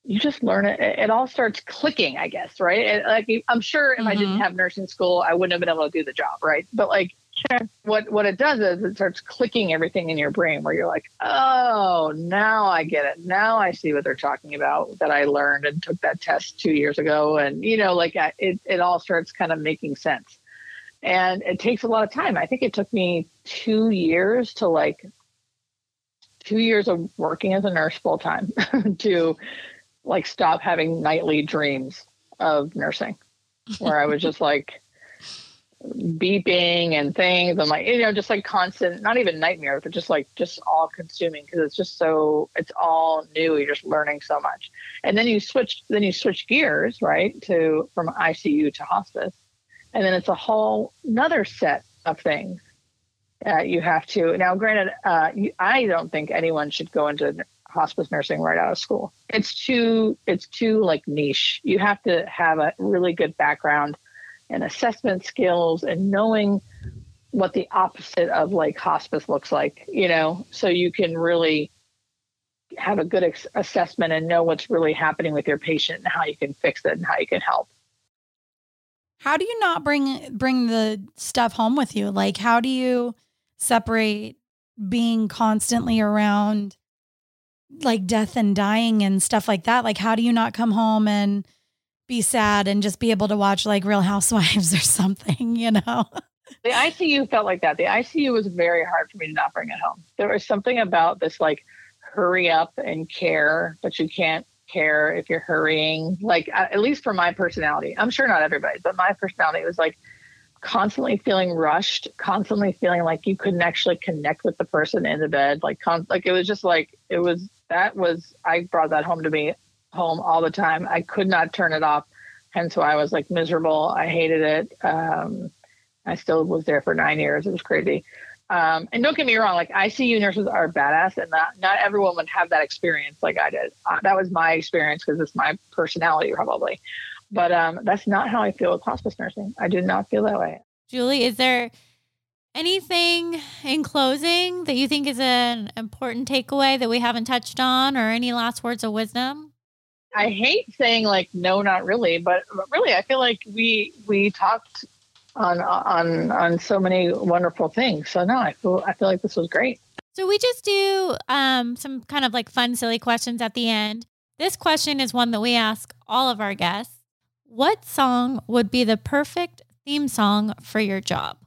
You just learn it. It all starts clicking, I guess, right? It, like I'm sure if mm-hmm. I didn't mm-hmm. have nursing school, I wouldn't have been able to do the job, right? But like what what it does is it starts clicking everything in your brain where you're like, oh, now I get it. Now I see what they're talking about that I learned and took that test two years ago, and you know, like it it all starts kind of making sense. And it takes a lot of time. I think it took me two years to like two years of working as a nurse full time to like stop having nightly dreams of nursing, where I was just like beeping and things. And like you know just like constant not even nightmares but just like just all consuming because it's just so it's all new. You're just learning so much. And then you switch then you switch gears right to from icu to hospice. And then it's a whole another set of things that you have to now granted uh, i don't think anyone should go into hospice nursing right out of school. It's too it's too like niche. You have to have a really good background and assessment skills and knowing what the opposite of like hospice looks like, you know, so you can really have a good ex- assessment and know what's really happening with your patient and how you can fix it and how you can help. How do you not bring bring the stuff home with you? Like how do you separate being constantly around like death and dying and stuff like that? Like how do you not come home and be sad and just be able to watch like Real Housewives or something, you know? The ICU felt like that. The ICU was very hard for me to not bring it home. There was something about this like hurry up and care, but you can't care if you're hurrying. Like, at least for my personality, I'm sure not everybody, but my personality was like constantly feeling rushed, constantly feeling like you couldn't actually connect with the person in the bed. Like, con- like it was just like, it was, that was, I brought that home to me home all the time. I could not turn it off. Hence why I was like miserable. I hated it. Um, I still was there for nine years. It was crazy. Um, and don't get me wrong, like ICU nurses are badass, and not not everyone would have that experience like I did. Uh, that was my experience because it's my personality, probably. But um, that's not how I feel with hospice nursing. I do not feel that way. Julie, is there anything in closing that you think is an important takeaway that we haven't touched on, or any last words of wisdom? I hate saying like no, not really, but really, I feel like we we talked on on on so many wonderful things. So no, I feel I feel like this was great. So we just do um, some kind of like fun, silly questions at the end. This question is one that we ask all of our guests. What song would be the perfect theme song for your job?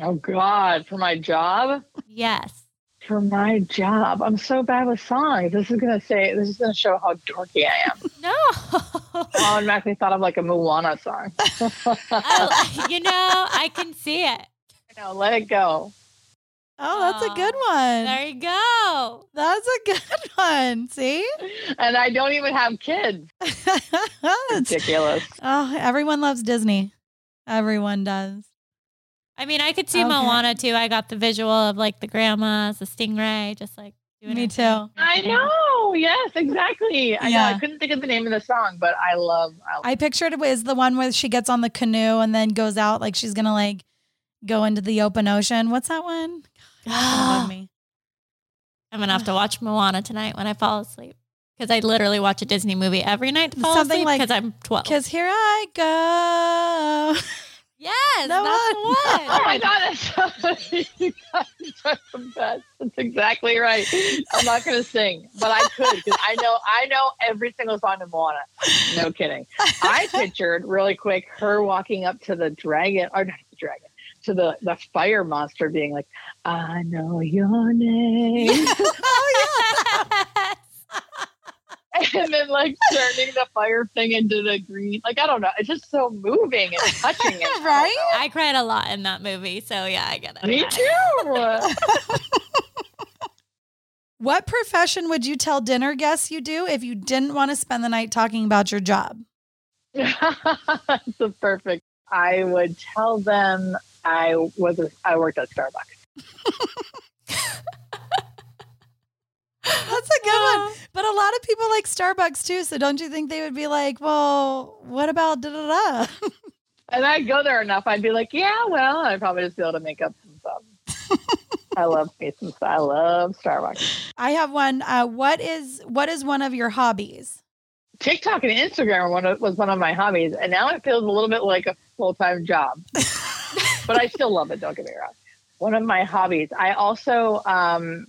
Oh God, for my job? Yes for my job. I'm so bad with songs. This is gonna say this is gonna show how dorky I am. No. I automatically thought of like a Moana song. oh, you know, I can see it. You know, let it go. Oh, that's a good one. There you go. That's a good one. See? And I don't even have kids. Ridiculous. Oh, everyone loves Disney. Everyone does. I mean, I could see okay. Moana too. I got the visual of like the grandmas, the stingray, just like doing Me too. I know. Yes, exactly. I yeah. know. I couldn't think of the name of the song, but I love. I, love I pictured it was the one where she gets on the canoe and then goes out like she's gonna like go into the open ocean. What's that one? God, me. I'm gonna have to watch Moana tonight when I fall asleep because I literally watch a Disney movie every night to fall Something asleep like because I'm 12. Because here I go. Yes, that that's one. the one. Oh my god, that's so, you guys are the best. That's exactly right. I'm not gonna sing, but I could because I know I know every single song in Moana. No kidding. I pictured really quick her walking up to the dragon or not the dragon to the the fire monster being like, "I know your name." oh yeah. And then like turning the fire thing into the green. Like I don't know, it's just so moving and touching. It, right? I, I, cried a lot in that movie, so yeah, I get it. Me too. what profession would you tell dinner guests you do if you didn't want to spend the night talking about your job? That's a perfect. I would tell them I was a, I worked at Starbucks. That's a good one. But a lot of people like Starbucks too. So don't you think they would be like, well, what about da da da? And I'd go there enough, I'd be like, yeah, well, I'd probably just be able to make up some stuff. I love me some I love Starbucks. I have one. Uh, what is what is one of your hobbies? TikTok and Instagram one of, was one of my hobbies, and now it feels a little bit like a full time job. but I still love it. Don't get me wrong. One of my hobbies. I also, um,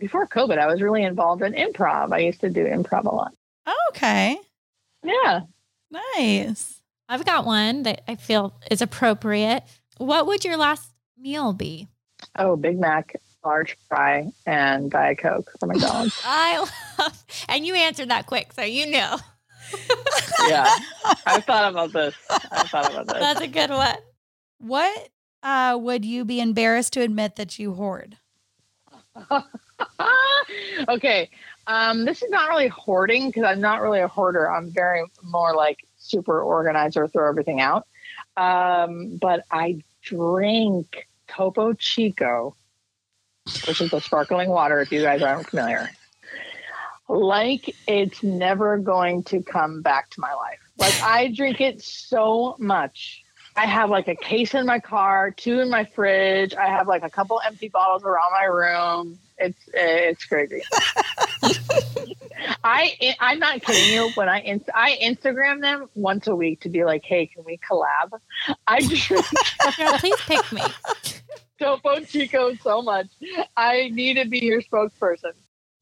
before COVID, I was really involved in improv. I used to do improv a lot. okay. Yeah. Nice. I've got one that I feel is appropriate. What would your last meal be? Oh, Big Mac, large fry, and Diet Coke from McDonald's. I love, and you answered that quick, so you know. yeah. I thought about this. I thought about this. That's a good one. What uh, would you be embarrassed to admit that you hoard? okay. Um, this is not really hoarding because I'm not really a hoarder. I'm very more like super organizer, throw everything out. Um, but I drink Topo Chico, which is the sparkling water, if you guys aren't familiar. Like it's never going to come back to my life. Like I drink it so much. I have like a case in my car, two in my fridge. I have like a couple empty bottles around my room. It's it's crazy. I I'm not kidding you. When I inst- I Instagram them once a week to be like, hey, can we collab? I just Girl, please pick me. Don't phone Chico so much. I need to be your spokesperson.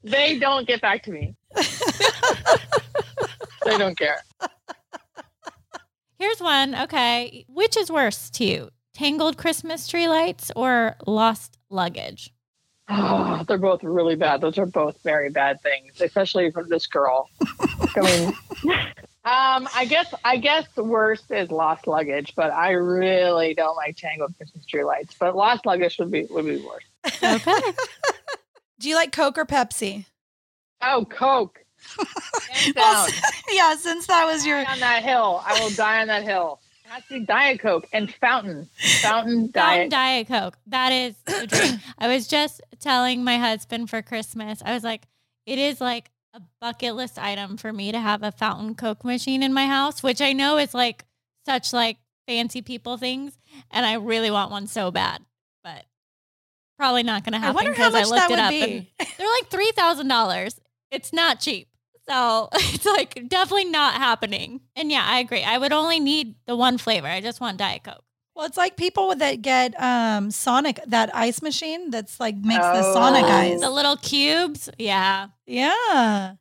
They don't get back to me. they don't care. Here's one. Okay. Which is worse to you? Tangled Christmas tree lights or lost luggage? Oh, they're both really bad. Those are both very bad things, especially from this girl. I mean, um, I guess I guess the worst is lost luggage, but I really don't like tangled Christmas tree lights. But lost luggage would be would be worse. Okay. Do you like Coke or Pepsi? Oh, Coke. Well, yeah, since that was your on that hill. I will die on that hill. It has to be Diet Coke and Fountain. Fountain Fountain Diet. Diet Coke. That is a dream. I was just telling my husband for Christmas, I was like, it is like a bucket list item for me to have a fountain Coke machine in my house, which I know is like such like fancy people things. And I really want one so bad, but probably not going to happen. I wonder how because I much looked that it would up be. they're like $3,000. It's not cheap. So it's like definitely not happening. And yeah, I agree. I would only need the one flavor. I just want Diet Coke. Well, it's like people that get um Sonic that ice machine that's like makes the Sonic Oh. ice. The little cubes. Yeah, Yeah.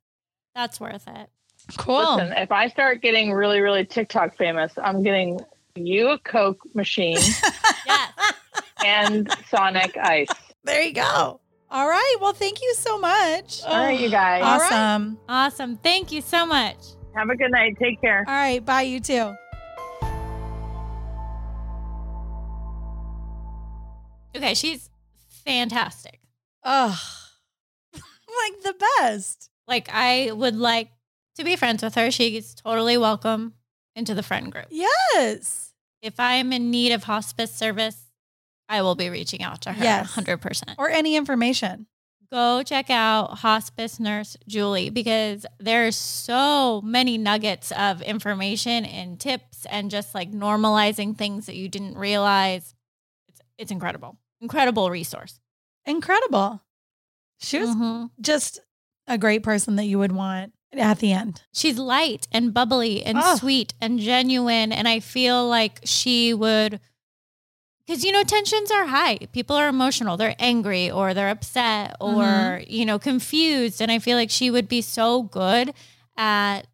that's worth it. Cool. Listen, if I start getting really, really TikTok famous, I'm getting you a Coke machine Yes. and Sonic Ice. there you go. All right. Well, thank you so much. All right, you guys. Oh, Awesome. awesome. Thank you so much. Have a good night. Take care. All right. Bye, you too. Okay, she's fantastic. Ugh. like the best. Like I would like to be friends with her. She's totally welcome into the friend group. Yes. If I am in need of hospice service, I will be reaching out to her Yes. 100%. Or any information. go check out hospice nurse Julie because there's so many nuggets of information and tips and just like normalizing things that you didn't realize. It's it's incredible. Incredible resource. Incredible. She was Mhm. just a great person that you would want at the end. She's light and bubbly and Oh. sweet and genuine and I feel like she would because you know tensions are high people are emotional they're angry or they're upset or Mhm. you know confused and i feel like she would be so good at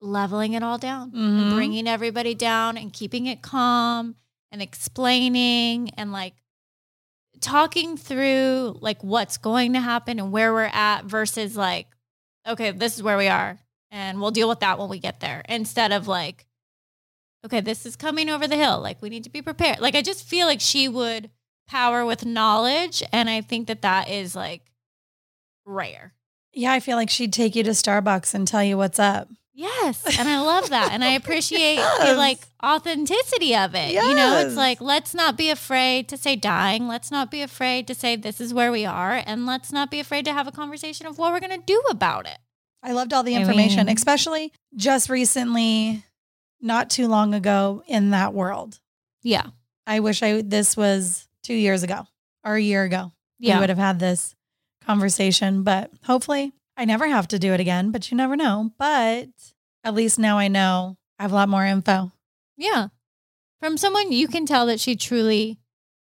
leveling it all down Mhm. and bringing everybody down and keeping it calm and explaining and like talking through like what's going to happen and where we're at versus like okay this is where we are and we'll deal with that when we get there instead of like okay this is coming over the hill like we need to be prepared like i just feel like she would power with knowledge and i think that that is like rare Yeah, I feel like she'd take you to Starbucks and tell you what's up. Yes, and I love that, and I appreciate the like authenticity of it. You know, it's like let's not be afraid to say dying. Let's not be afraid to say this is where we are, and let's not be afraid to have a conversation of what we're gonna do about it. I loved all the I information, mean- especially just recently not too long ago in that world. Yeah. I wish I this was two years ago or a year ago. Yeah. We would have had this conversation, but hopefully I never have to do it again, but you never know. But at least now I know I have a lot more info. Yeah. From someone you can tell that she truly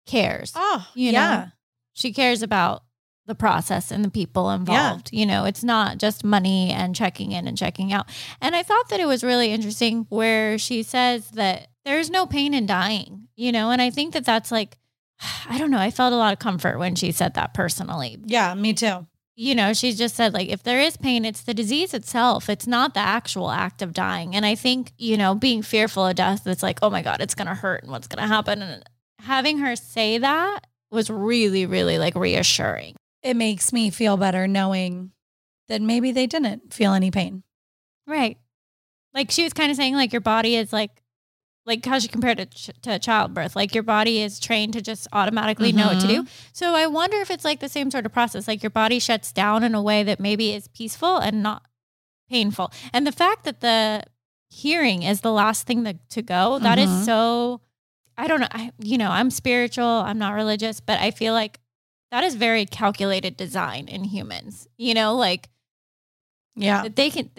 cares. Oh, You know? yeah. She cares about the process and the people involved. You know, it's not just money and checking in and checking out. And I thought that it was really interesting where she says that there's no pain in dying, you know, and I think that that's like, I don't know, I felt a lot of comfort when she said that personally. Yeah, me too. You know, she just said, like, if there is pain, it's the disease itself. It's not the actual act of dying. And I think, you know, being fearful of death, it's like, oh my God, it's going to hurt and what's going to happen. And having her say that was really, really like reassuring. It makes me feel better knowing that maybe they didn't feel any pain. Right. Like she was kind of saying, like, your body is like, like how she compared it ch- to childbirth. Like your body is trained to just automatically know what to do. So I wonder if it's like the same sort of process. Like your body shuts down in a way that maybe is peaceful and not painful. And the fact that the hearing is the last thing that, to go, that is Mhm. so, I don't know. I, you know, I'm spiritual, I'm not religious, but I feel like that is very calculated design in humans, you know, like Yeah. that they can,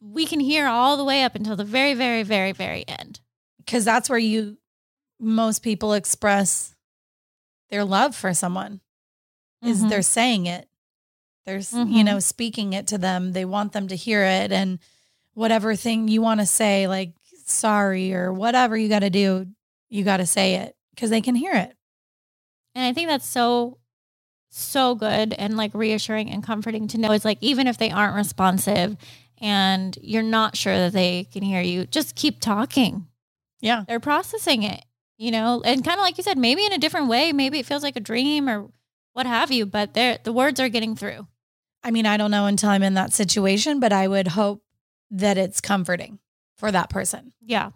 we can hear all the way up until the very, very, very, very end. Because that's where you, most people express their love for someone, is Mhm. they're saying it. There's, you Mhm. know, speaking it to them. They want them to hear it. And whatever thing you want to say, like sorry or whatever you got to do, you got to say it because they can hear it. And I think that's so, so good and like reassuring and comforting to know. It's like, even if they aren't responsive and you're not sure that they can hear you, just keep talking. Yeah. They're processing it, you know, and kind of like you said, maybe in a different way. Maybe it feels like a dream or what have you, but they're, the words are getting through. I mean, I don't know until I'm in that situation, but I would hope that it's comforting for that person. Yeah.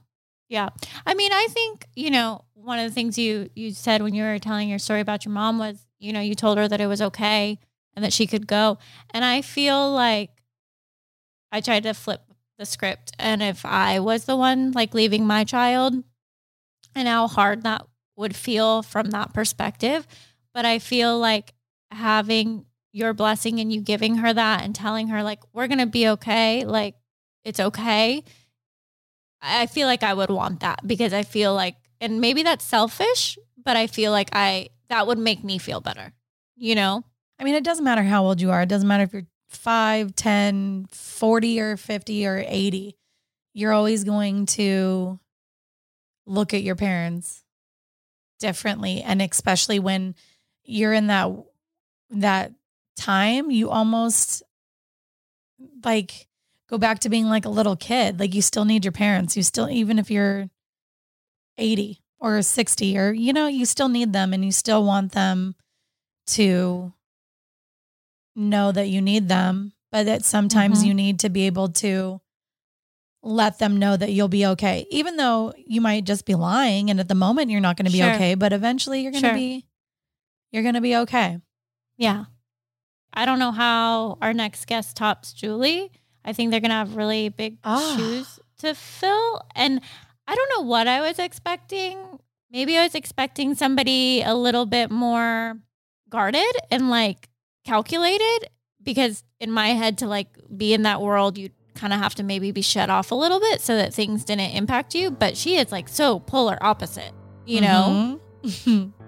Yeah. I mean, I think, you know, one of the things you you said when you were telling your story about your mom was, you know, you told her that it was okay and that she could go. And I feel like I tried to flip the script and if I was the one like leaving my child and how hard that would feel from that perspective, but I feel like having your blessing and you giving her that and telling her like we're going to be okay, like it's okay. I feel like I would want that because I feel like, and maybe that's selfish, but I feel like I, that would make me feel better, you know? I mean, it doesn't matter how old you are. It doesn't matter if you're 5, 10, 40 or 50 or 80. You're always going to look at your parents differently and especially when you're in that that time, you almost like go back to being like a little kid. Like you still need your parents. You still even if you're 80 or 60 or you know, you still need them and you still want them to know that you need them, but that sometimes Mhm. you need to be able to let them know that you'll be okay. Even though you might just be lying and at the moment you're not going to be Sure. okay, but eventually you're going to Sure. be you're going to be okay. Yeah. I don't know how our next guest tops Julie. I think they're going to have really big Ah. shoes to fill. And I don't know what I was expecting. Maybe I was expecting somebody a little bit more guarded and like calculated because in my head to like be in that world, you kind of have to maybe be shut off a little bit so that things didn't impact you. But she is like so polar opposite, you know? Mhm.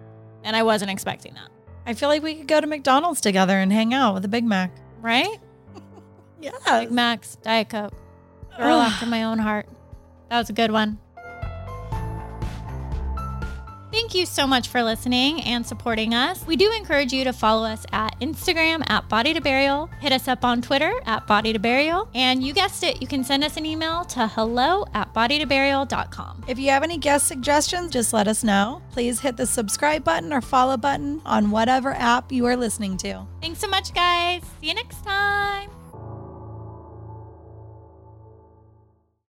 And I wasn't expecting that. I feel like we could go to McDonald's together and hang out with a Big Mac. Right? Yeah. Big Macs, Diet Coke. Girl after my own heart. That was a good one. Thank you so much for listening and supporting us. We do encourage you to follow us at Instagram at Body to Burial. Hit us up on Twitter at Body to Burial. And you guessed it, you can send us an email to hello at bodytoburial.com. If you have any guest suggestions, just let us know. Please hit the subscribe button or follow button on whatever app you are listening to. Thanks so much, guys. See you next time.